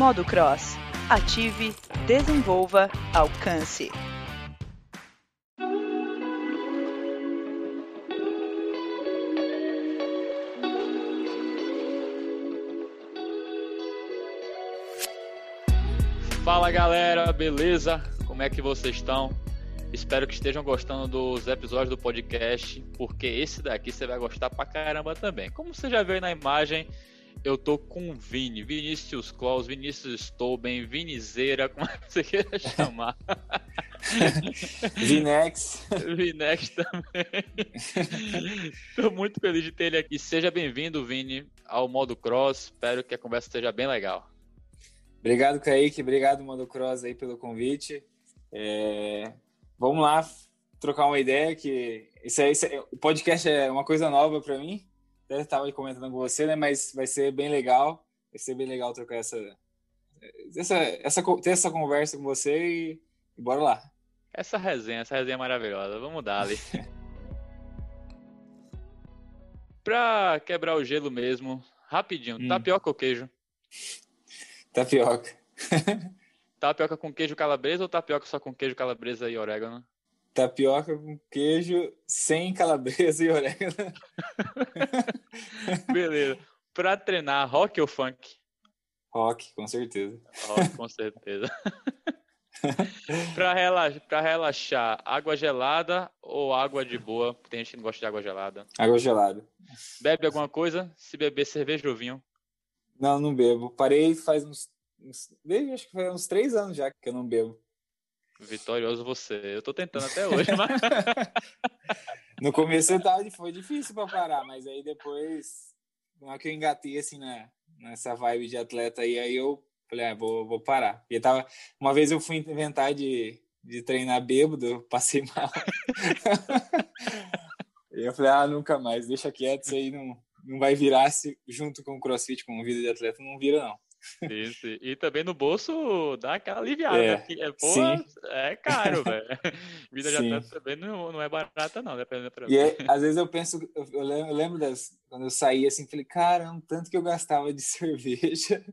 Modo Cross. Ative, desenvolva, alcance. Fala galera, beleza? Como é que vocês estão? Espero que estejam gostando dos episódios do podcast, porque esse daqui você vai gostar pra caramba também. Como você já viu na imagem, eu tô com o Vini, Vinícius Claus, Vinícius Stouben, Vinizeira, como é que você queira chamar. Vinex. Vinex também. tô muito feliz de ter ele aqui. Seja bem-vindo, Vini, ao Modo Cross. Espero que a conversa seja bem legal. Obrigado, Kaique. Obrigado, Modo Cross, aí, pelo convite. É... Vamos lá trocar uma ideia que isso aí, isso aí, o podcast é uma coisa nova para mim. Até estava comentando com você, né? Mas vai ser bem legal. Vai ser bem legal trocar essa, essa, essa ter essa conversa com você e, e bora lá. Essa resenha, essa resenha é maravilhosa. Vamos dar ali. pra quebrar o gelo mesmo, rapidinho, hum. tapioca ou queijo? Tapioca. Tapioca com queijo calabresa ou tapioca só com queijo calabresa e orégano? Tapioca com queijo sem calabresa e orégano. Beleza. Pra treinar, rock ou funk? Rock, com certeza. Rock, com certeza. pra, relaxar, pra relaxar, água gelada ou água de boa? Tem gente que não gosta de água gelada. Água gelada. Bebe alguma coisa? Se beber cerveja ou vinho? Não, não bebo. Parei faz uns desde acho que foi uns três anos já que eu não bebo. Vitorioso você. Eu tô tentando até hoje, mas... no começo foi difícil para parar, mas aí depois, na hora que eu engatei assim na, nessa vibe de atleta aí, aí eu falei, ah, vou, vou parar. E tava, uma vez eu fui inventar de, de treinar bêbado, eu passei mal. e eu falei, ah, nunca mais, deixa quieto, isso aí não, não vai virar se, junto com o crossfit, com vida de atleta, não vira não. Isso. E também no bolso dá aquela aliviada. É, né? é, porra, é caro, velho. Vida Sim. de atleta também não, não é barata, não, dependendo pra E é, às vezes eu penso, eu lembro, eu lembro das, quando eu saí assim, falei, cara, um tanto que eu gastava de cerveja.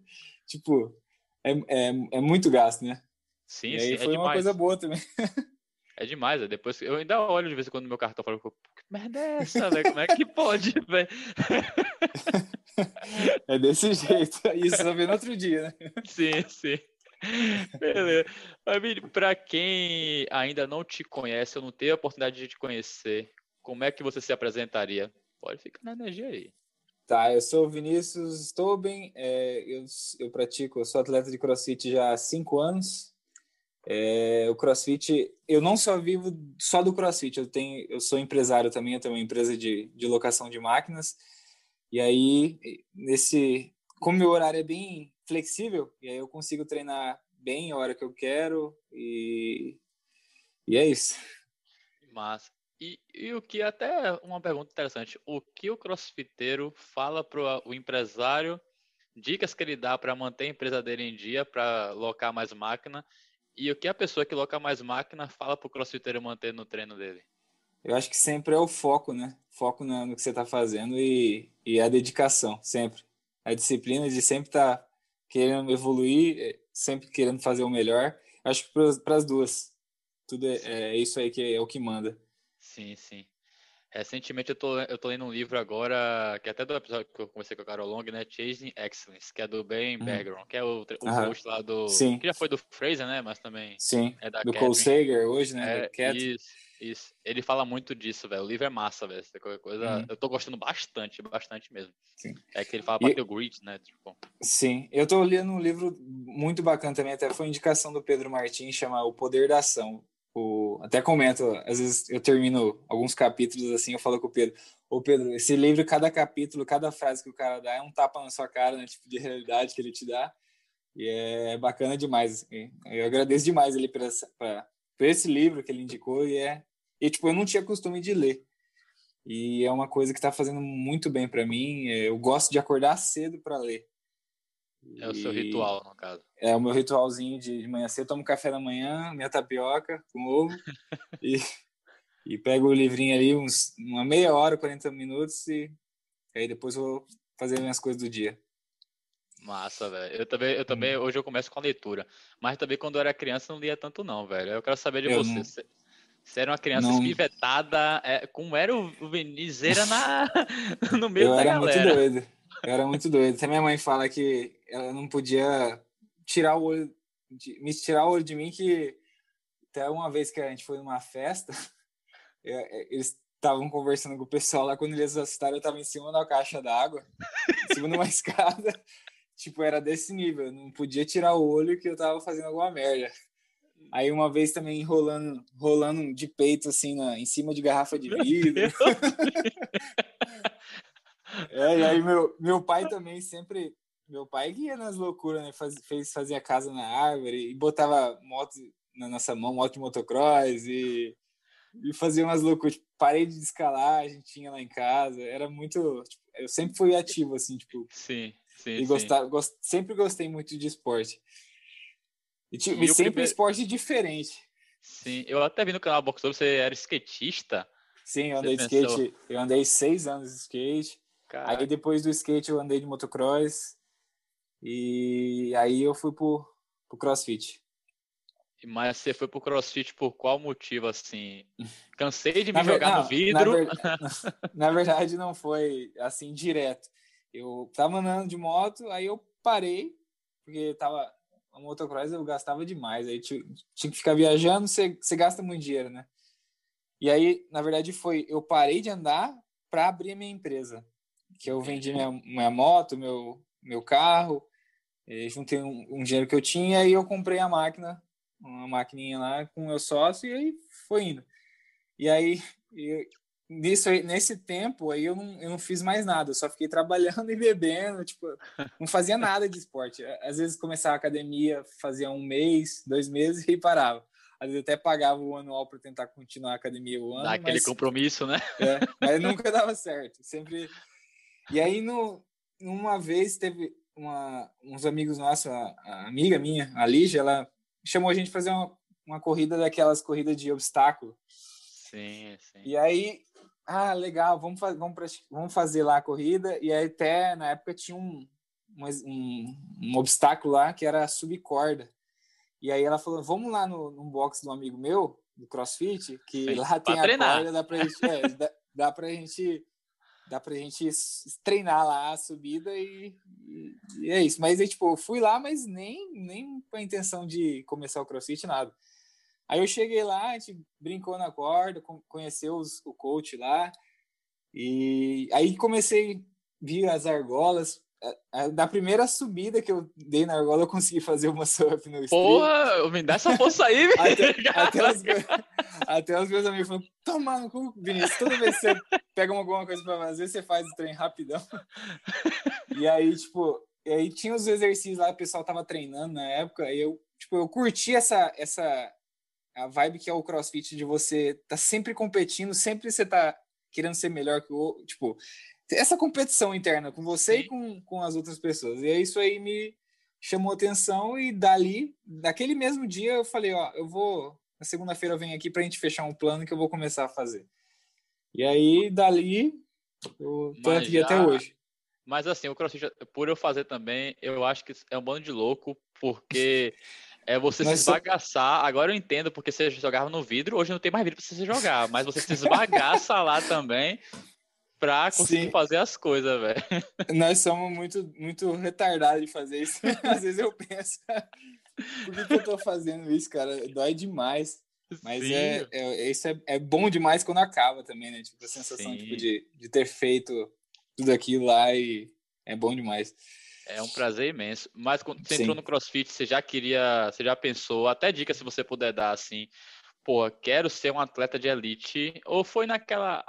tipo, é, é, é muito gasto, né? Sim, e sim. Aí é foi demais. uma coisa boa também. É demais, é depois eu ainda olho de vez em quando no meu cartão e falo, merda é essa, velho? Como é que pode, velho? É desse jeito. Isso só vê no outro dia, né? Sim, sim. Beleza. Família, para quem ainda não te conhece ou não teve a oportunidade de te conhecer, como é que você se apresentaria? Pode ficar na energia aí. Tá, eu sou o Vinícius Stouben, é, eu, eu pratico, eu sou atleta de crossfit já há cinco anos. É, o CrossFit, eu não só vivo só do CrossFit, eu tenho, eu sou empresário também, eu tenho uma empresa de, de locação de máquinas. E aí, nesse, como meu horário é bem flexível, e aí eu consigo treinar bem a hora que eu quero e, e é isso. Massa. E, e o que até uma pergunta interessante, o que o crossfiteiro fala para o empresário, dicas que ele dá para manter a empresa dele em dia, para locar mais máquina e o que a pessoa que loca mais máquina fala pro crossfiteiro manter no treino dele? Eu acho que sempre é o foco, né? Foco no, que você está fazendo e, e a dedicação, sempre. A disciplina de sempre estar tá querendo evoluir, é, sempre querendo fazer o melhor. Acho que para as duas. Tudo é, é, isso aí que é, é o que manda. Sim, sim. Recentemente eu tô, eu tô lendo um livro agora, que é até do episódio que eu conversei com a Carol Long, né? Chasing Excellence, que é do Ben uhum. que é o, o host lá do. Sim. Que já foi do Fraser, né? Mas também. Sim. É da do Cole Sager hoje, né? É, isso, isso. Ele fala muito disso, velho. O livro é massa, velho. Qualquer coisa. Uhum. Eu tô gostando bastante, bastante mesmo. Sim. É que ele fala e... o grid, né? Tipo... Sim. Eu tô lendo um livro muito bacana também, até foi indicação do Pedro Martins, chama O Poder da Ação o, até comento, às vezes eu termino alguns capítulos assim, eu falo com o Pedro, ô Pedro, esse livro, cada capítulo, cada frase que o cara dá é um tapa na sua cara, né, tipo de realidade que ele te dá, e é bacana demais, assim. eu agradeço demais ele por esse livro que ele indicou, e é, e tipo, eu não tinha costume de ler, e é uma coisa que está fazendo muito bem para mim, é, eu gosto de acordar cedo para ler, é o seu ritual, no caso. É o meu ritualzinho de manhã cedo. Eu tomo café da manhã, minha tapioca com ovo e, e pego o livrinho ali uns, uma meia hora, 40 minutos e aí depois vou fazer minhas coisas do dia. Massa, velho. Eu também, eu também, hum. hoje eu começo com a leitura. Mas também quando eu era criança não lia tanto, não, velho. Eu quero saber de eu você. Não... Você era uma criança não... espivetada, é, como era o Venizeira na, no meio eu da galera. Eu era muito doido. Eu era muito doido. Até minha mãe fala que ela não podia tirar o olho, de, me tirar o olho de mim, que até uma vez que a gente foi numa festa, eles estavam conversando com o pessoal lá, quando eles assustaram, eu estava em cima da caixa d'água, em cima de uma escada, tipo, era desse nível, eu não podia tirar o olho que eu estava fazendo alguma merda. Aí uma vez também rolando, rolando de peito assim na, em cima de garrafa de vidro. é, e aí meu, meu pai também sempre. Meu pai ia nas loucuras, né? Faz, fez, fazia casa na árvore e botava moto na nossa mão, moto de motocross e, e fazia umas loucuras. Tipo, parede de escalagem tinha lá em casa. Era muito. Tipo, eu sempre fui ativo, assim, tipo. Sim, sim. E gostava, gost, sempre gostei muito de esporte. E, tipo, e, sempre primeiro... esporte diferente. Sim, eu até vi no canal Box você era skatista. Sim, eu andei de skate, eu andei seis anos de skate. Caraca. Aí depois do skate eu andei de motocross. E aí eu fui pro, pro crossfit. Mas você foi pro crossfit por qual motivo, assim? Cansei de me jogar não, no vidro. Na, ver... na, verdade, não foi assim direto. Eu tava andando de moto, aí eu parei, porque tava a motocross eu gastava demais. Aí tinha, tinha que ficar viajando, você, você gasta muito dinheiro, né? E aí, na verdade, foi eu parei de andar para abrir a minha empresa. Que eu vendi minha, minha moto, meu, meu carro, juntei um, um, dinheiro que eu tinha e eu comprei a máquina, uma maquininha lá com o meu sócio e aí foi indo. E aí, eu, nisso, nesse tempo aí eu não, eu não fiz mais nada, eu só fiquei trabalhando e bebendo, tipo, não fazia nada de esporte. Às vezes começava a academia, fazia um mês, dois meses e parava. Às vezes até pagava o anual para tentar continuar a academia o ano. Dá aquele mas, compromisso, né? É, mas nunca dava certo. Sempre. E aí, no, uma vez, teve uma, uns amigos nossos, a, a amiga minha, a Lígia, ela chamou a gente para fazer uma, uma corrida daquelas corridas de obstáculo. Sim, sim. E aí ah, legal, vamos, fazer, vamos, vamos fazer lá a corrida. E aí até na época tinha um, um, um obstáculo lá que era subir corda. E aí ela falou, vamos lá no, no box do amigo meu, do CrossFit, que Sim, lá tem a treinar. corda, dá pra gente, é, dá, dá pra gente dá pra gente treinar lá a subida e, e, é isso. Mas aí, tipo, eu fui lá, mas nem, nem com a intenção de começar o crossfit, nada. Aí eu cheguei lá, a gente brincou na corda, conheceu os, o coach lá, e aí comecei a ver as argolas. Da primeira subida que eu dei na argola, eu consegui fazer uma surf no stream. Porra, me dá essa força aí, até, até, os, até os meus amigos falaram, toma no cu, Vinícius, toda vez que você pega alguma coisa pra fazer, você faz o trem rapidão. E aí, tipo, e aí tinha os exercícios lá, o pessoal tava treinando na época, e eu, tipo, eu curti essa, essa, a vibe que é o crossfit de você tá sempre competindo, sempre você tá querendo ser melhor que o outro, tipo, essa competição interna com você Sim. e com, com as outras pessoas. E é isso aí me chamou atenção e dali, daquele mesmo dia eu falei, ó, eu vou na segunda-feira eu venho aqui pra gente fechar um plano que eu vou começar a fazer. E aí dali eu tô mas aqui já... até hoje. Mas assim, o CrossFit, por eu fazer também, eu acho que é um bando de louco, porque É você mas se esbagaçar. Agora eu entendo porque você jogava no vidro, hoje não tem mais vidro para você jogar, mas você se esbagaça lá também pra conseguir Sim. fazer as coisas, velho. Nós somos muito, muito retardados de fazer isso. Às vezes eu penso, por que, que, eu tô fazendo isso, cara? Dói demais. Mas é, é, isso é, é bom demais quando acaba também, né? Tipo, a sensação tipo, de, de ter feito tudo aquilo lá e é bom demais. É um prazer imenso. Mas quando você Sim. entrou no CrossFit, você já queria, você já pensou, até dica se você puder dar assim, pô, quero ser um atleta de elite, ou foi naquela,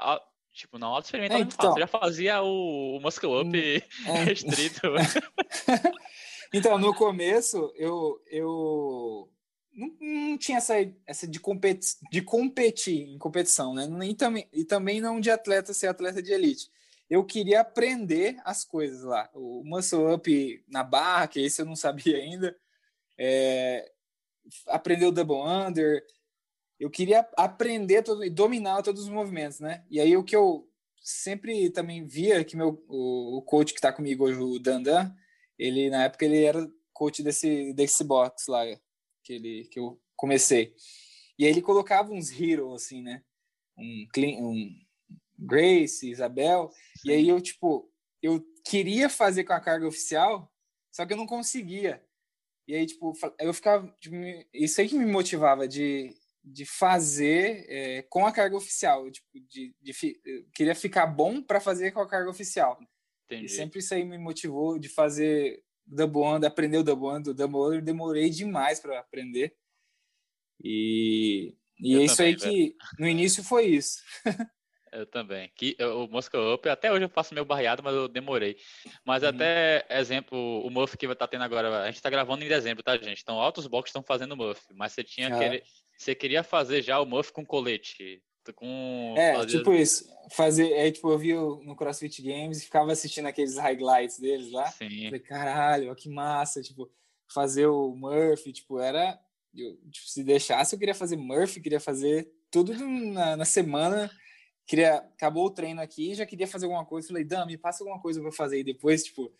tipo, na aula experimental, é, então, já fazia o, o muscle up hum, é, restrito. então, no começo, eu, eu não, não tinha essa, essa de, competi de competir em competição, né? E também, e também não de atleta ser atleta de elite eu queria aprender as coisas lá. O muscle up na barra, que esse eu não sabia ainda. É, aprender o double under. Eu queria aprender todo, e dominar todos os movimentos, né? E aí o que eu sempre também via que meu o, o coach que está comigo hoje, o Dandan, ele na época ele era coach desse desse box lá que ele que eu comecei. E aí ele colocava uns heroes assim, né? Um, um Grace, Isabel, Sim. e aí eu tipo, eu queria fazer com a carga oficial, só que eu não conseguia. E aí tipo, eu ficava, tipo, isso aí que me motivava de de fazer é, com a carga oficial, tipo, de, de, de queria ficar bom para fazer com a carga oficial. Entendi. E sempre isso aí me motivou de fazer double under, aprender o double under, o double under demorei demais para aprender. E, e é isso também, aí que no início foi isso. Eu também. Que, o Moscow Up, até hoje eu faço meu barreado, mas eu demorei. Mas uhum. até, exemplo, o Muff que vai estar tá tendo agora, a gente está gravando em dezembro, tá, gente? Então, altos box estão fazendo Muff, mas você tinha ah. aquele, você queria fazer já o Muff com colete. Com é, fazer... tipo isso. Fazer, é, tipo, eu vi no CrossFit Games e ficava assistindo aqueles highlights deles lá. Sim. Falei, caralho, que massa, tipo, fazer o Murphy, tipo, era. Eu, tipo, se deixasse, eu queria fazer Murphy, queria fazer tudo na, na semana. Queria, acabou o treino aqui, já queria fazer alguma coisa. Falei, Dan, me passa alguma coisa pra fazer. E depois, tipo,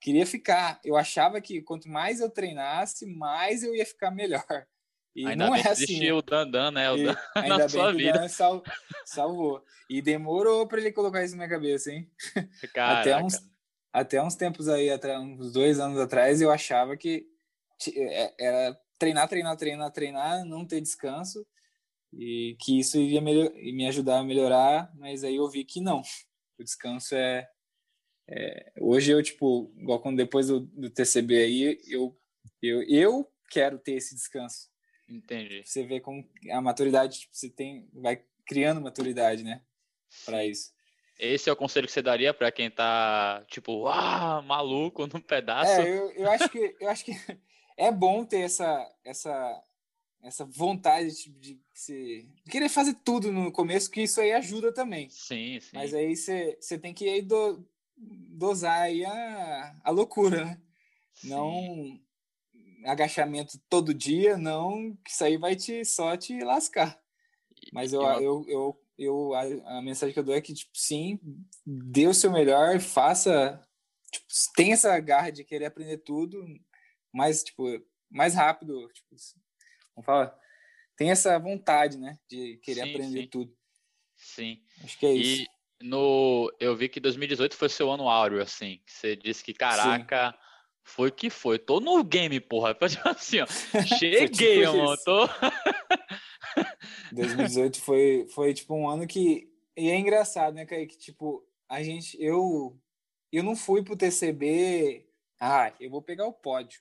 queria ficar. Eu achava que quanto mais eu treinasse, mais eu ia ficar melhor. E ainda não bem é assim. O Dandan, né? O Dan, ainda na sua vida. Sal, salvou. E demorou para ele colocar isso na minha cabeça, hein? Até uns, até uns tempos aí, uns dois anos atrás, eu achava que é, era treinar, treinar, treinar, treinar, não ter descanso e que isso iria me ajudar a melhorar, mas aí eu vi que não. O descanso é, é hoje eu tipo, igual quando depois do, do TCB aí, eu, eu eu quero ter esse descanso Entendi. Você vê como a maturidade, tipo, você tem, vai criando maturidade, né? Para isso. Esse é o conselho que você daria para quem tá, tipo, ah, maluco no pedaço? É, eu, eu acho que eu acho que é bom ter essa essa essa vontade tipo, de, de, de querer fazer tudo no começo, que isso aí ajuda também. Sim, sim. Mas aí você, você tem que aí do, dosar aí a, a loucura, né? Sim. Não agachamento todo dia, não, que isso aí vai te só te lascar. Mas eu, eu, eu, eu a, a, mensagem que eu dou é que, tipo, sim, dê o seu melhor, faça, tipo, tem essa garra de querer aprender tudo, mais, tipo, mais rápido, tipo, vamos falar, tem essa vontade, né, de querer sim, aprender sim. tudo. Sim. Acho que é isso. E no, eu vi que 2018 foi seu ano áureo, assim, você disse que, caraca... Sim foi que foi. Tô no game, porra. Tipo assim, ó. Cheguei, tipo mano. Tô... 2018 foi, foi tipo um ano que. E é engraçado, né, Kaique? Tipo, a gente. Eu. Eu não fui pro TCB. Ah, eu vou pegar o pódio.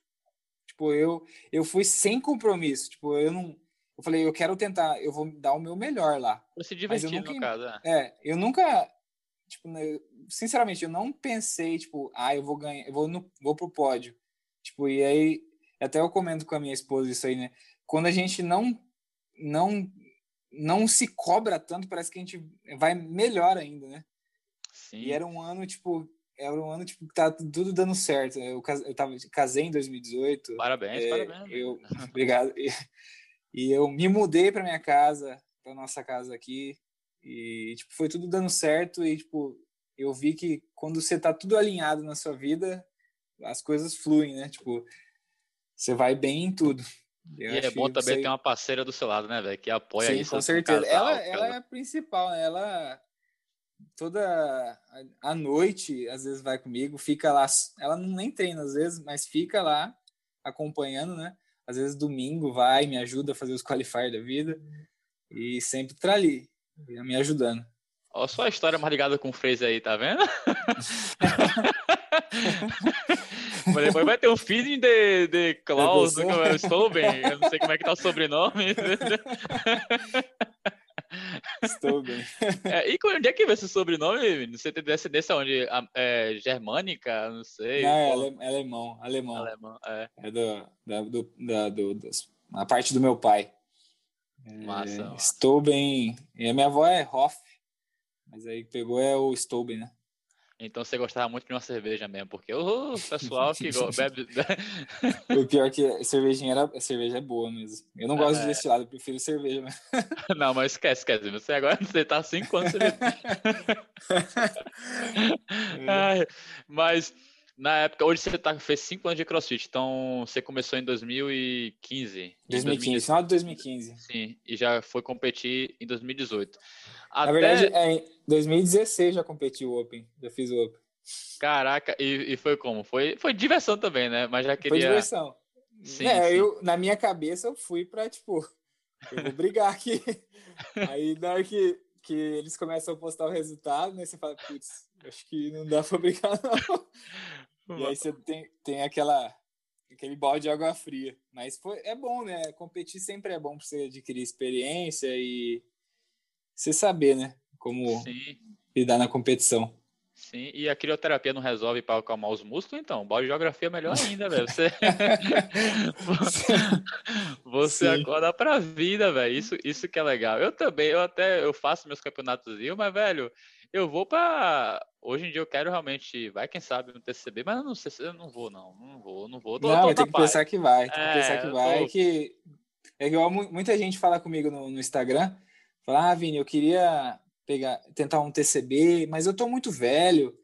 Tipo, eu, eu fui sem compromisso. Tipo, eu não. Eu falei, eu quero tentar, eu vou dar o meu melhor lá. Pra se divertir, no caso. É. é, eu nunca tipo, né, sinceramente, eu não pensei, tipo, ah, eu vou ganhar, eu vou, no, vou pro pódio. Tipo, e aí, até eu comento com a minha esposa isso aí, né? Quando a gente não, não, não se cobra tanto, parece que a gente vai melhor ainda, né? Sim. E era um ano, tipo, era um ano, tipo, que tá tudo dando certo. Eu, eu tava, casei em 2018. Parabéns, é, parabéns. Eu, obrigado. E, e eu me mudei para minha casa, para nossa casa aqui. E, tipo, foi tudo dando certo e, tipo, eu vi que quando você tá tudo alinhado na sua vida, as coisas fluem, né? Tipo, você vai bem em tudo. Eu e é bom também você... ter uma parceira do seu lado, né, velho? Que apoia Sim, isso. com certeza. Casal, ela, ela é a principal, né? Ela toda a noite, às vezes vai comigo, fica lá. Ela nem treina às vezes, mas fica lá acompanhando, né? Às vezes domingo vai, me ajuda a fazer os qualifiers da vida e sempre tá ali me ajudando. Olha só a história mais ligada com o Fraser aí, tá vendo? Mas depois vai ter um feeding de, de Klaus, que eu estou bem. Eu não sei como é que tá o sobrenome. Estou bem. É, e onde é que vê esse sobrenome? Você tem descendência onde? É, germânica? Não sei. Não, é ale, alemão. Alemão. Alemão, é. É do, da, do, da, do, a parte do meu pai. Massa. É, estou bem. E a minha avó é Hoff, mas aí pegou é o Stouben, né? Então você gostava muito de uma cerveja mesmo, porque o pessoal que bebe. o pior é que a cervejinha era, a cerveja é boa mesmo. Eu não gosto é... de destilado, eu prefiro cerveja. Mas... Não, mas esquece, esquece. Você agora você tá cinco anos. Você... Ai, mas Na época, hoje você tá, fez cinco anos de CrossFit, então você começou em 2015. 2015, final de 2015. Sim, e já foi competir em 2018. Até... Na verdade, é, em 2016 já competi o Open, já fiz o Open. Caraca, e, e foi como? Foi, foi diversão também, né? Mas já queria... Foi diversão. Sim, é, sim. Eu, na minha cabeça eu fui pra, tipo, eu vou brigar aqui. Aí na hora que, que eles começam a postar o resultado, né? Você fala, putz, acho que não dá pra brincar, não. e aí você tem, tem aquela, aquele balde de água fria. Mas foi, é bom, né? Competir sempre é bom pra você adquirir experiência e você saber, né? Como Sim. lidar na competição. Sim, e a crioterapia não resolve para acalmar os músculos, então, balde de geografia é melhor ainda, velho. Você, você acorda pra vida, velho. Isso, isso que é legal. Eu também, eu até eu faço meus campeonatos, mas, velho, eu vou para Hoje em dia eu quero realmente, vai quem sabe no TCB, mas eu não sei se eu não vou, não. Não vou, não vou. Tô, não, tô tem que pensar que vai, tem é, que pensar que vai. Tô... Que é igual muita gente fala comigo no, no Instagram, fala, ah, Vini, eu queria pegar, tentar um TCB, mas eu tô muito velho.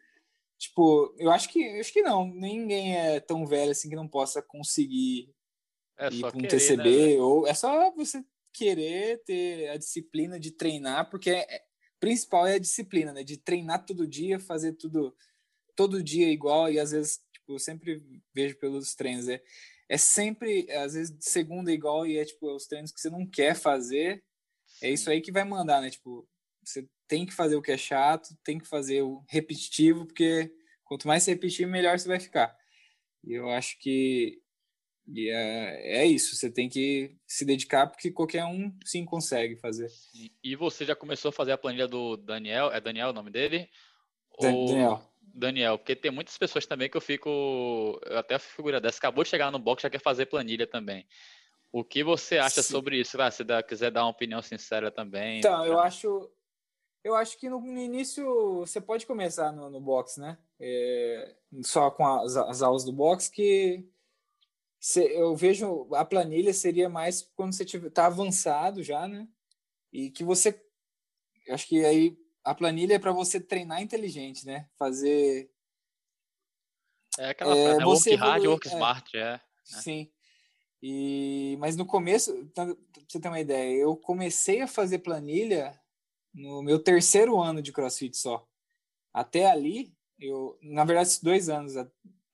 Tipo, eu acho que eu acho que não, ninguém é tão velho assim que não possa conseguir é ir para um TCB né, ou é só você querer ter a disciplina de treinar, porque é, principal é a disciplina, né? De treinar todo dia, fazer tudo todo dia igual e às vezes, tipo, eu sempre vejo pelos treinos, é, é sempre, às vezes, segunda igual e é tipo os treinos que você não quer fazer, é isso aí que vai mandar, né? Tipo, você tem que fazer o que é chato, tem que fazer o repetitivo, porque quanto mais você repetir, melhor você vai ficar. E eu acho que e é, é isso, você tem que se dedicar porque qualquer um sim consegue fazer. E você já começou a fazer a planilha do Daniel? É Daniel o nome dele? Daniel. Daniel, porque tem muitas pessoas também que eu fico. Eu até a figura dessa acabou de chegar no box já quer fazer planilha também. O que você acha sim. sobre isso? Ah, se dá, quiser dar uma opinião sincera também. Então, eu acho. Eu acho que no, no início você pode começar no, no box, né? É, só com as, as aulas do box que eu vejo a planilha seria mais quando você está avançado já, né? E que você, acho que aí a planilha é para você treinar inteligente, né? Fazer é aquela é, você work hard, work é, smart, é. Né? Sim. E mas no começo, pra você ter uma ideia, eu comecei a fazer planilha no meu terceiro ano de CrossFit só. Até ali, eu, na verdade, dois anos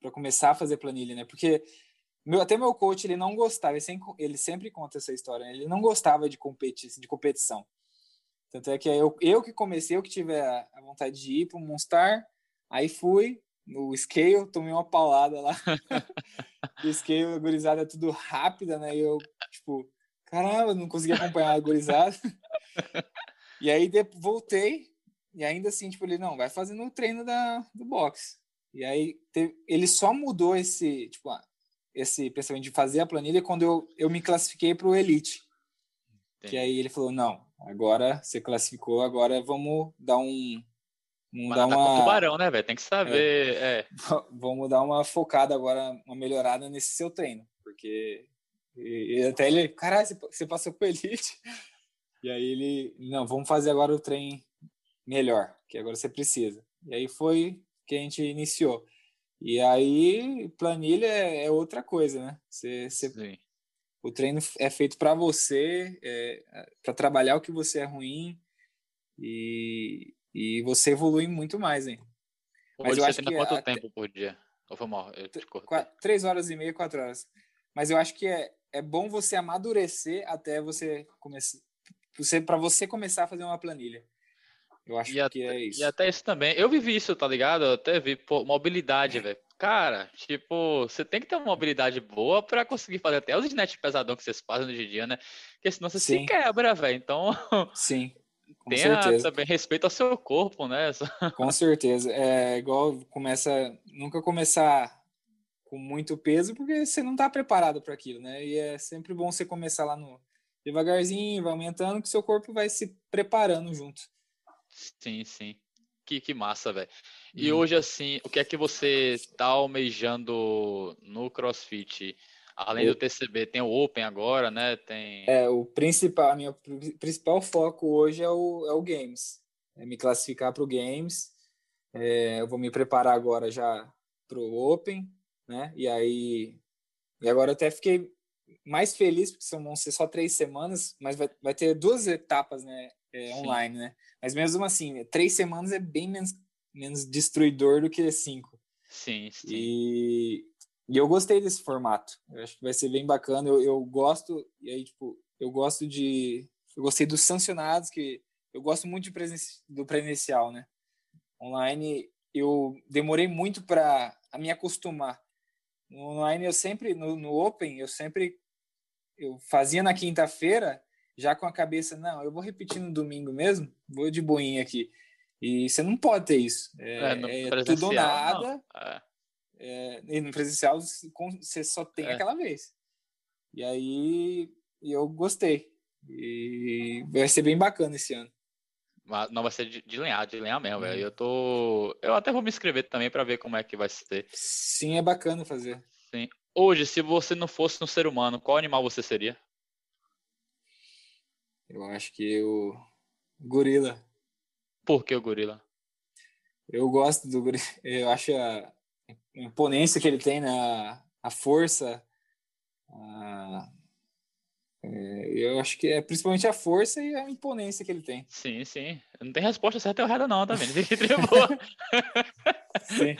para começar a fazer planilha, né? Porque meu, até meu coach, ele não gostava, ele sempre, ele sempre conta essa história, né? ele não gostava de, competir, de competição. Tanto é que eu, eu que comecei, eu que tive a, a vontade de ir para o Monstar, aí fui no scale, tomei uma paulada lá. o scale, a gurizada é tudo rápida, né? E eu, tipo, caramba, não consegui acompanhar a gurizada. e aí voltei, e ainda assim, tipo, ele, não, vai fazendo o treino da, do boxe. E aí teve, ele só mudou esse, tipo, esse pensamento de fazer a planilha quando eu, eu me classifiquei para o Elite. Entendi. Que aí ele falou: não, agora você classificou, agora vamos dar um. Vamos dar uma... tubarão, né, velho? Tem que saber. É. É. Vamos dar uma focada agora, uma melhorada nesse seu treino. Porque. E, e até ele, caralho, você passou pro Elite. E aí ele, não, vamos fazer agora o trem melhor, que agora você precisa. E aí foi que a gente iniciou. E aí, planilha é, é outra coisa, né? Você, você o treino é feito para você, é, para trabalhar o que você é ruim e, e você evolui muito mais, hein? Mas eu acho que quanto até, tempo por dia? Ou foi mal? Eu te quatro, três horas e meia, quatro horas. Mas eu acho que é, é bom você amadurecer até você começar, você, para você começar a fazer uma planilha. Eu acho e que até, é isso. E até isso também. Eu vivi isso, tá ligado? Eu até vi, pô, mobilidade, velho. Cara, tipo, você tem que ter uma mobilidade boa para conseguir fazer até os snatch pesadão que vocês fazem no dia a dia, né? Porque senão você Sim. se quebra, velho. Então. Sim. Com tenha certeza. também respeito ao seu corpo, né? Com certeza. É igual começa. Nunca começar com muito peso, porque você não tá preparado para aquilo, né? E é sempre bom você começar lá no devagarzinho, vai aumentando, que seu corpo vai se preparando junto. Sim, sim. Que, que massa, velho. E hum. hoje, assim, o que é que você tá almejando no CrossFit? Além do TCB, tem o Open agora, né? Tem... É, o principal, minha principal foco hoje é o, é o Games. É me classificar para o Games. É, eu vou me preparar agora já pro Open, né? E aí e agora eu até fiquei mais feliz porque são vão ser só três semanas, mas vai, vai ter duas etapas, né? É, online, né? Mas mesmo assim, três semanas é bem menos, menos destruidor do que cinco. Sim, sim. E, e eu gostei desse formato. Eu acho que vai ser bem bacana. Eu, eu gosto, e aí, tipo, eu gosto de. Eu gostei dos sancionados, que eu gosto muito de presen do presencial, né? Online, eu demorei muito para me acostumar. No online, eu sempre, no, no Open, eu sempre eu fazia na quinta-feira, já com a cabeça, não, eu vou repetir no domingo mesmo, vou de boinha aqui. E você não pode ter isso. É, é, é tudo ou nada. É. É, e no presencial você só tem é. aquela vez. E aí eu gostei. E vai ser bem bacana esse ano. Não vai ser de, de lenhar, de lenhar mesmo, velho. Uhum. Eu tô. Eu até vou me inscrever também para ver como é que vai ser. Sim, é bacana fazer. Sim. Hoje, se você não fosse um ser humano, qual animal você seria? Eu acho que o gorila. Por que o gorila? Eu gosto do gorila. Eu acho a imponência que ele tem, né? a força. A... É, eu acho que é principalmente a força e a imponência que ele tem. Sim, sim. Não tem resposta certa ou errada, não, tá vendo? Fique Sim.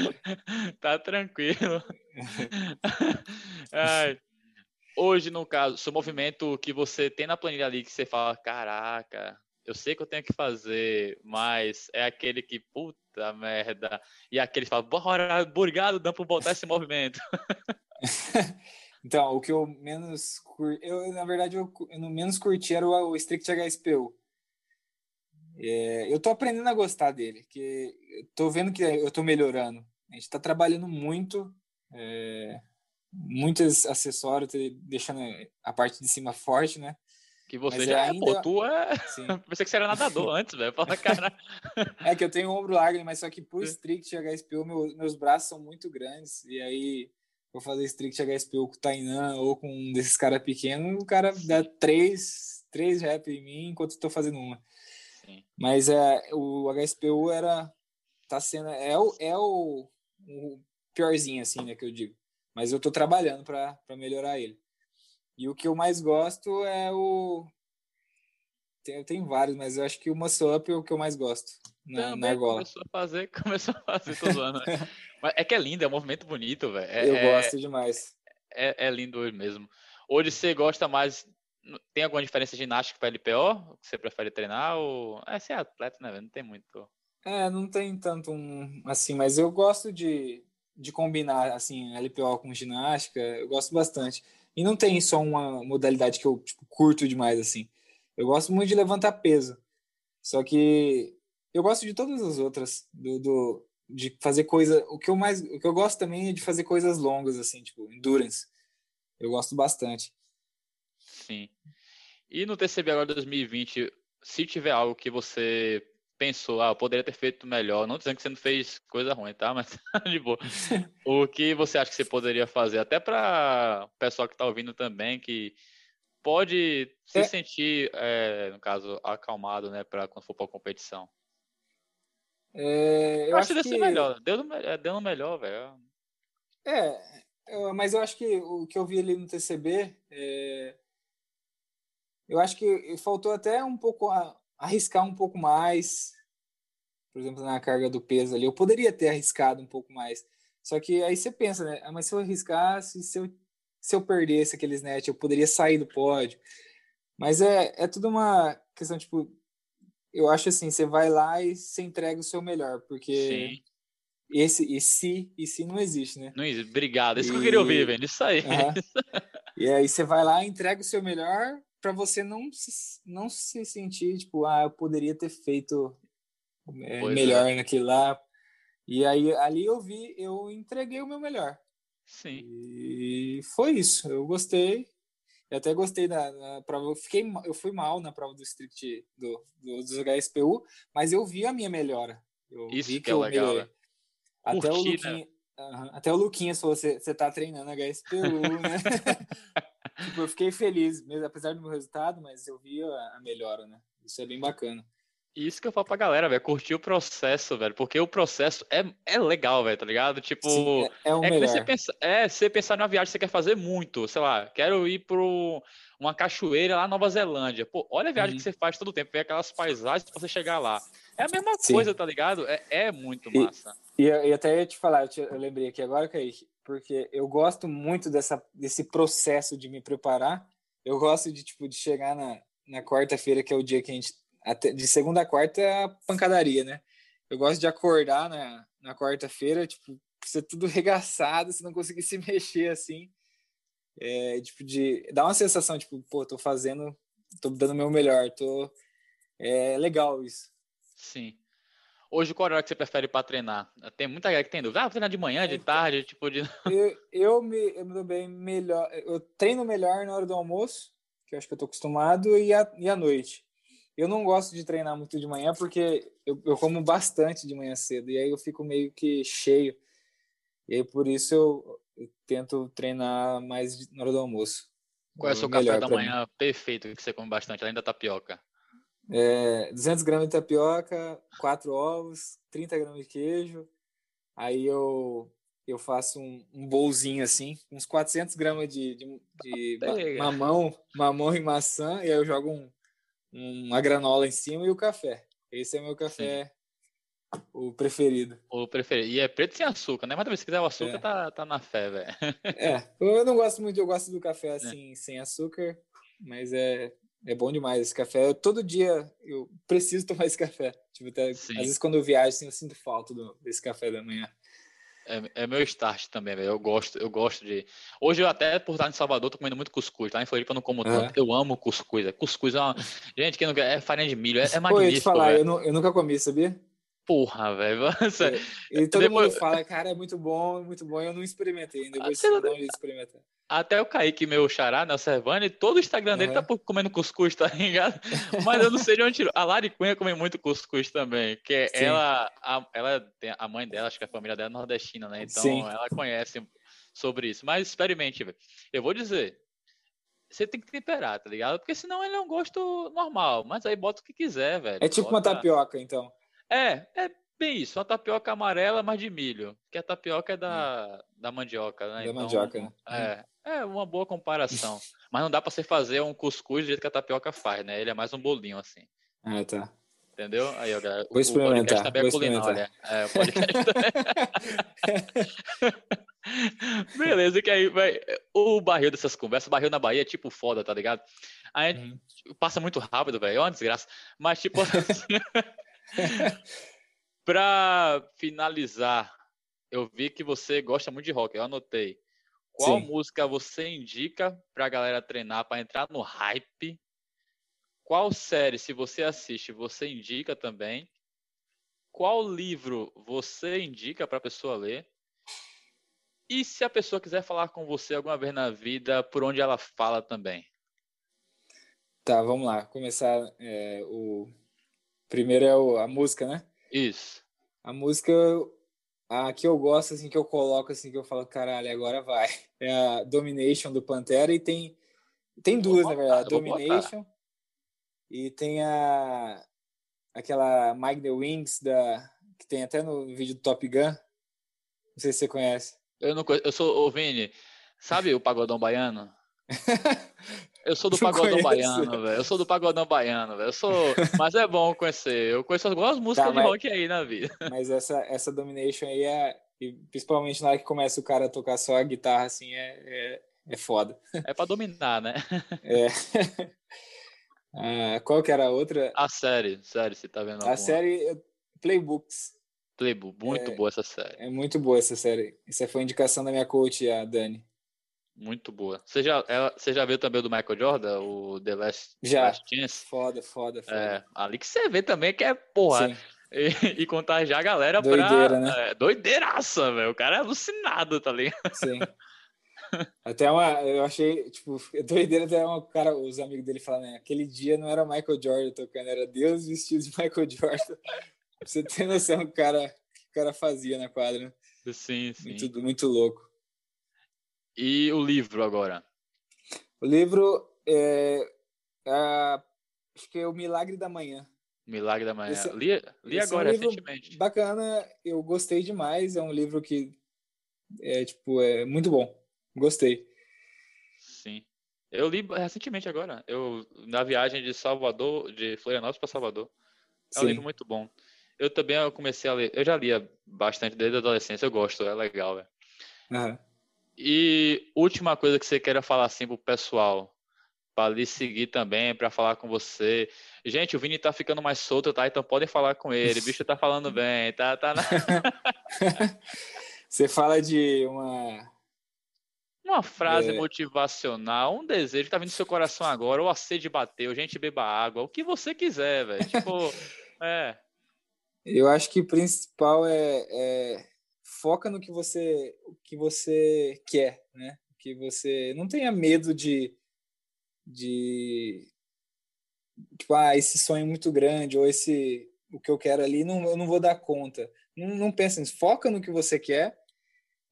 tá tranquilo. Ai. Hoje, no caso, seu movimento que você tem na planilha ali, que você fala, caraca, eu sei que eu tenho que fazer, mas é aquele que, puta merda, e aquele que fala, bora, obrigado, Dan, por botar esse movimento. então, o que eu menos curti, eu, na verdade, eu, eu menos curti era o, o Strict HSPU. É, eu tô aprendendo a gostar dele, que tô vendo que eu tô melhorando. A gente tá trabalhando muito, é, muitos acessórios, deixando a parte de cima forte, né? Que você Mas já é, ainda... pô, tu é. Sim. Pensei que você era nadador antes, velho. Fala, cara. é que eu tenho um ombro largo, mas só que por strict HSPU, meu, meus braços são muito grandes. E aí, vou fazer strict HSPU com o Tainan ou com um desses caras pequenos, o cara dá três, três rep em mim enquanto eu tô fazendo uma. Sim. Mas é, o HSPU era. Tá sendo. É o, é o, o piorzinho, assim, né, que eu digo. Mas eu tô trabalhando para melhorar ele. E o que eu mais gosto é o. Tem, tem vários, mas eu acho que o Muscle Up é o que eu mais gosto na, Também na argola. Começou a fazer, começou a fazer ano. Né? mas é que é lindo, é um movimento bonito, velho. É, eu gosto demais. É, é lindo hoje mesmo. Hoje você gosta mais. Tem alguma diferença ginástica para LPO? Que você prefere treinar? Ou. É, você é atleta, né, Não tem muito. É, não tem tanto um. Assim, mas eu gosto de, de combinar, assim, LPO com ginástica. Eu gosto bastante. E não tem só uma modalidade que eu tipo, curto demais, assim. Eu gosto muito de levantar peso. Só que eu gosto de todas as outras, do, do, de fazer coisa. O que eu mais, o que eu gosto também é de fazer coisas longas, assim, tipo endurance. Eu gosto bastante. Sim. E no TCB agora 2020, se tiver algo que você pensou, ah, eu poderia ter feito melhor, não dizendo que você não fez coisa ruim, tá? Mas de boa. o que você acha que você poderia fazer? Até para o pessoal que está ouvindo também, que pode se é. sentir, é, no caso, acalmado, né, para quando for para a competição. É, eu, acho, que ser melhor, deu no, é, deu no melhor, velho. É, mas eu acho que o que eu vi ali no TCB, é, eu acho que faltou até um pouco a, arriscar um pouco mais, por exemplo, na carga do peso ali. Eu poderia ter arriscado um pouco mais. Só que aí você pensa, né? Ah, mas se eu arriscasse, se eu, se eu perdesse aqueles net, eu poderia sair do pódio. Mas é, é tudo uma questão, tipo, eu acho assim, você vai lá e você entrega o seu melhor, porque Sim. esse e se e se não existe, né? Não existe. Obrigado. Isso e... que eu queria ouvir, velho. Isso aí. Uhum. e aí você vai lá, entrega o seu melhor, para você não se, não se sentir tipo, ah, eu poderia ter feito é, melhor é. naquilo lá. E aí ali eu vi, eu entreguei o meu melhor. Sim. E foi isso. Eu gostei. Eu até gostei da, da prova. Eu, fiquei, eu fui mal na prova do Street do, do, dos HSPU, mas eu vi a minha melhora. Eu isso vi que, que é legal. Né? Até, Curtir, o Luquinha, né? uh, até o Luquinhas falou: você tá treinando HSPU, né? tipo, eu fiquei feliz, mesmo apesar do meu resultado, mas eu vi a, a melhora, né? Isso é bem bacana. Isso que eu falo pra galera, velho, curtir o processo, velho, porque o processo é, é legal, velho, tá ligado? Tipo, Sim, é, é o é melhor. você pensa, é, você pensar numa viagem que você quer fazer muito, sei lá, quero ir pro uma cachoeira lá na Nova Zelândia. Pô, olha a viagem Uhum. que você faz todo tempo, ver aquelas paisagens pra você chegar lá. É a mesma Sim. coisa, tá ligado? É, é muito E- massa. E eu, eu até ia te falar, eu, te- eu lembrei aqui agora, Kaique, porque eu gosto muito dessa, desse processo de me preparar. Eu gosto de, tipo, de chegar na, na quarta-feira, que é o dia que a gente. Até, de segunda a quarta é a pancadaria, né? Eu gosto de acordar na, na quarta-feira, tipo, ser tudo regaçado, se não conseguir se mexer assim. É, tipo, de dar uma sensação, tipo, pô, tô fazendo, tô dando o meu melhor, tô. É legal isso. Sim. Hoje, qual horário que você prefere pra treinar? Tem muita galera que tem dúvida. Ah, treinar de manhã, de Então. tarde, tipo de. eu, eu, me, eu me dou bem melhor. Eu treino melhor na hora do almoço, que eu acho que eu tô acostumado, e à, e à noite. Eu não gosto de treinar muito de manhã porque eu, eu como bastante de manhã cedo, e aí eu fico meio que cheio. E aí por isso eu, eu tento treinar mais de- na hora do almoço. Qual é o seu melhor café da pra mim. manhã perfeito que você come bastante, além da tapioca? É, 200 gramas de tapioca, 4 ovos, 30 gramas de queijo. Aí eu, eu faço um, um bolzinho assim, uns 400 gramas de, de, de ma- Pega. mamão, mamão e maçã, e aí eu jogo um, uma granola em cima e o café. Esse é meu café, o preferido. O preferido. E é preto sem açúcar, né? Mas também se quiser o açúcar, É. tá, tá na fé, velho. É, eu não gosto muito, eu gosto do café assim, sem açúcar, mas é, é bom demais esse café. Eu- todo dia eu preciso tomar esse café. Tipo, até- às vezes quando eu viajo, assim, eu sinto falta do, desse café da manhã. É, é meu start também, velho. Eu gosto, eu gosto de. Hoje eu até, por estar em Salvador, tô comendo muito cuscuz. Lá em Floripa eu não como tanto. Eu amo cuscuz. É, cuscuz é uma. Gente, que não quer. É farinha de milho. É, é Pô, eu te magnífico, falar, eu, nu- eu nunca comi, sabia? Porra, velho. Nossa, E todo Depois- mundo fala, cara, é muito bom, é muito bom. Eu não experimentei ainda. Eu Ah, vou não- de experimentar. Até o Kaique, meu xará, né, o Servani, todo o Instagram dele tá comendo cuscuz, tá ligado? Mas eu não sei de onde tirou. A Lari Cunha come muito cuscuz também, que é Sim. ela, a, ela tem a mãe dela, acho que a família dela é nordestina, né? Então Sim. ela conhece sobre isso. Mas experimente, velho. Eu vou dizer, você tem que temperar, tá ligado? Porque senão ele é um gosto normal, mas aí bota o que quiser, velho. É tipo uma Bota- tapioca, então. É, é bem isso, uma tapioca amarela, mas de milho. Que a tapioca é da, da mandioca, né? Da mandioca, né? É, é uma boa comparação. mas não dá pra você fazer um cuscuz do jeito que a tapioca faz, né? Ele é mais um bolinho assim. Ah, tá. Entendeu? Aí, ó, galera. Vou experimentar, O podcast também é culinária. É, o podcast Beleza, que aí, vai. O barril dessas conversas, o barril na Bahia é tipo foda, tá ligado? A gente Uhum. passa muito rápido, velho, é uma desgraça. Mas, tipo, pra finalizar, eu vi que você gosta muito de rock, eu anotei. Qual Sim. música você indica pra galera treinar, pra entrar no hype? Qual série, se você assiste, você indica também? Qual livro você indica pra pessoa ler? E se a pessoa quiser falar com você alguma vez na vida, por onde ela fala também? Tá, vamos lá. Começar. é, o primeiro é o- a música, né? Isso. A música, a que eu gosto, assim, que eu coloco, assim, que eu falo, caralho, agora vai. É a Domination do Pantera e tem, tem duas, na botar, verdade. vou botar. Domination e tem a aquela Mike the Wings da, que tem até no vídeo do Top Gun. Não sei se você conhece. Eu não eu sou o Vini, sabe o pagodão baiano? Eu sou do Não pagodão baiano, velho. Eu sou do pagodão baiano, velho. Eu sou, mas é bom conhecer. Eu conheço algumas músicas Tá, de mas- rock aí na vida. Mas essa, essa Domination aí é. e principalmente na hora que começa o cara a tocar só a guitarra, assim, é, é, é foda. É pra dominar, né? É. Ah, qual que era a outra? A série, série, você tá vendo A alguma? série eh, Playbooks. Playboy, muito É. boa essa série. É muito boa essa série. Essa foi indicação da minha coach, a Dani. Muito boa. Você já, ela- você já viu também o do Michael Jordan, o The Last, Já. Last Chance? Foda, foda, foda. É, ali que você vê também que é, porra, Sim. e, e contagiar a galera Doideira, pra... né? É, doideiraça, velho. O cara é alucinado, tá ligado? Sim. Até uma, eu achei, tipo, doideira até uma cara, os amigos dele falam, né? Aquele dia não era Michael Jordan tocando, era Deus vestido de Michael Jordan. pra você ter noção do que o cara, o cara fazia na quadra. né? Sim, sim. Muito, muito louco. E o livro agora? O livro é, a- acho que é O Milagre da Manhã, Milagre da Manhã. Esse, li, li agora, é um recentemente. Bacana, eu gostei demais. É um livro que é, tipo, é muito bom. Gostei. Sim. Eu li recentemente agora. Eu, na viagem de Salvador, de Florianópolis para Salvador. É um Sim. livro muito bom. Eu também eu comecei a ler. Eu já lia bastante desde a adolescência. Eu gosto, é legal, velho. Uhum. E última coisa que você queira falar assim pro pessoal, para lhe seguir também, para falar com você. Gente, o Vini tá ficando mais solto, tá? Então podem falar com ele. O bicho tá falando bem, tá? tá na... você fala de uma. Uma frase é... motivacional, um desejo que tá vindo do seu coração agora, ou a sede bateu, gente beba água, o que você quiser, velho. Tipo, é. Eu acho que o principal é, é foca no que você, o que você quer, né? Que você não tenha medo de, de tipo, ah, esse sonho é muito grande ou esse o que eu quero ali não, eu não vou dar conta. Não, não nisso. Foca no que você quer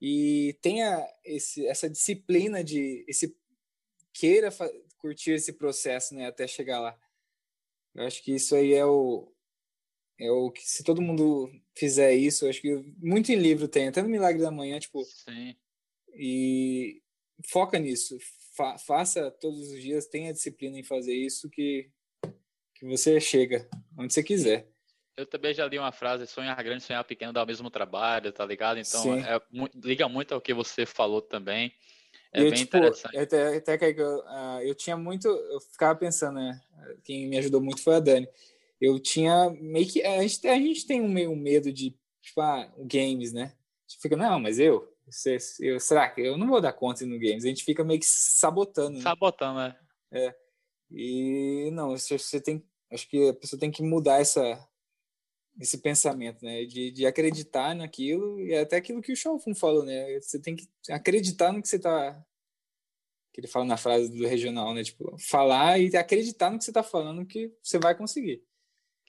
e tenha esse, essa disciplina de esse queira curtir esse processo, né, até chegar lá. Eu acho que isso aí é o é o que se todo mundo fizer isso, acho que muito em livro tem, até no Milagre da Manhã, tipo, Sim. e foca nisso, fa faça todos os dias, tenha disciplina em fazer isso que que você chega onde você quiser. Eu também já li uma frase, sonhar grande, sonhar pequeno dá o mesmo trabalho, tá ligado? Então, é, liga muito ao que você falou também. É eu, bem tipo, interessante. Até, até que eu, uh, eu tinha muito, eu ficava pensando, né? Quem me ajudou muito foi a Dani. Eu tinha meio que. A gente, a gente tem um meio medo de, tipo, ah, games, né? A gente fica, não, mas eu, você, eu, será que eu não vou dar conta no games? A gente fica meio que sabotando. Né? Sabotando, né? É. E não, você, você tem. Acho que a pessoa tem que mudar essa, esse pensamento, né? De, de acreditar naquilo e até aquilo que o Chalfun falou, né? Você tem que acreditar no que você está que ele fala na frase do regional, né? Tipo, falar e acreditar no que você está falando que você vai conseguir.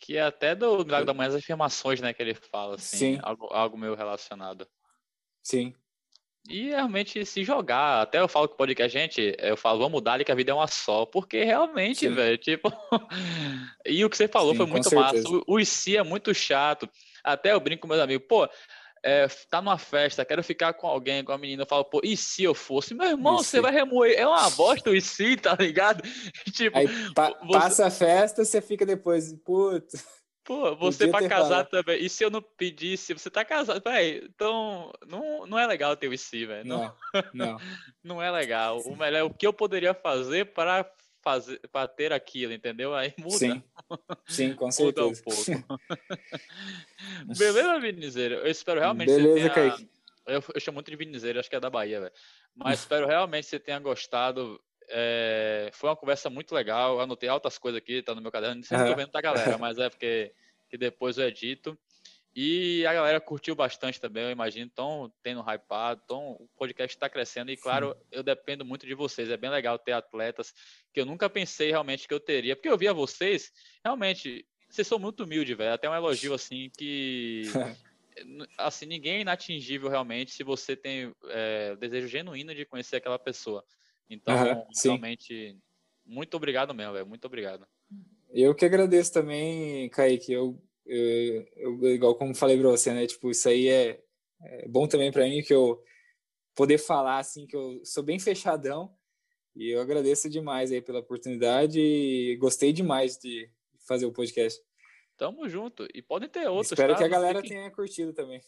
Que é até do Milagre da Manhã as afirmações, né? Que ele fala, assim, Sim. Algo, algo meio relacionado. Sim. E realmente se jogar, até eu falo que o podcast, gente, eu falo, vamos mudar ali que a vida é uma só, porque realmente, velho, tipo. e o que você falou Sim, foi muito massa. O, o é muito chato. Até eu brinco com meus amigos, pô, é, tá numa festa, quero ficar com alguém, com a menina, eu falo, pô, e se eu fosse? Meu irmão, você vai remoer. É uma bosta o e se, tá ligado? tipo, Aí pa você... passa a festa, você fica depois, puto. Pô, você pra casar falado. também. E se eu não pedisse, você tá casado, velho? Então, não, não é legal ter o IC, velho. Não, não. não é legal. O melhor é o que eu poderia fazer para fazer para ter aquilo, entendeu? Aí muda. Sim, Sim com certeza. Muda um pouco. Beleza, Vinizeiro? Eu espero realmente Beleza, que você tenha... Eu, eu chamo muito de Vinizeiro, acho que é da Bahia, velho. Mas espero realmente que você tenha gostado. É... Foi uma conversa muito legal. Eu anotei altas coisas aqui, tá no meu caderno. Não sei se tô vendo da galera, mas é porque que depois eu edito. E a galera curtiu bastante também, eu imagino. Estão tendo hypado, tão, o podcast está crescendo. E claro, Sim. eu dependo muito de vocês. É bem legal ter atletas que eu nunca pensei realmente que eu teria. Porque eu via vocês, realmente, vocês são muito humildes, velho. Até um elogio assim que. assim, ninguém é inatingível realmente se você tem é, desejo genuíno de conhecer aquela pessoa. Então, uhum, realmente, muito obrigado mesmo, velho. Muito obrigado. Eu que agradeço também, Kaique. Eu eu, eu, igual como falei para você, né? Tipo, isso aí é, é bom também para mim que eu poder falar assim que eu sou bem fechadão e eu agradeço demais aí pela oportunidade e gostei demais de fazer o podcast. Tamo junto e podem ter outros. Espero tá? que a galera tenha curtido também.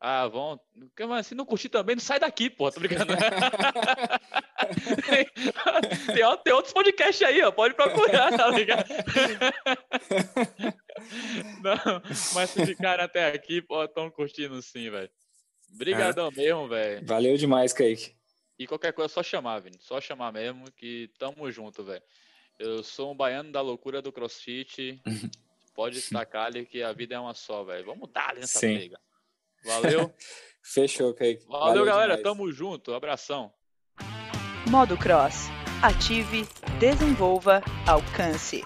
Ah, vão. Mas se não curtir também, não sai daqui, pô. Tô brincando. tem, tem, outros podcasts aí, ó. Pode procurar, tá ligado? não, mas se ficarem até aqui, pô, estão curtindo sim, velho. Obrigadão é. mesmo, velho. Valeu demais, Kaique. E qualquer coisa só chamar, Vini. Só chamar mesmo que tamo junto, velho. Eu sou um baiano da loucura do crossfit. Pode destacar ali que a vida é uma só, velho. Vamos dar nessa Sim. briga. Valeu. Fechou, Kaique. Valeu, Valeu galera. Demais. Tamo junto. Abração. Modo Cross. Ative, desenvolva, alcance.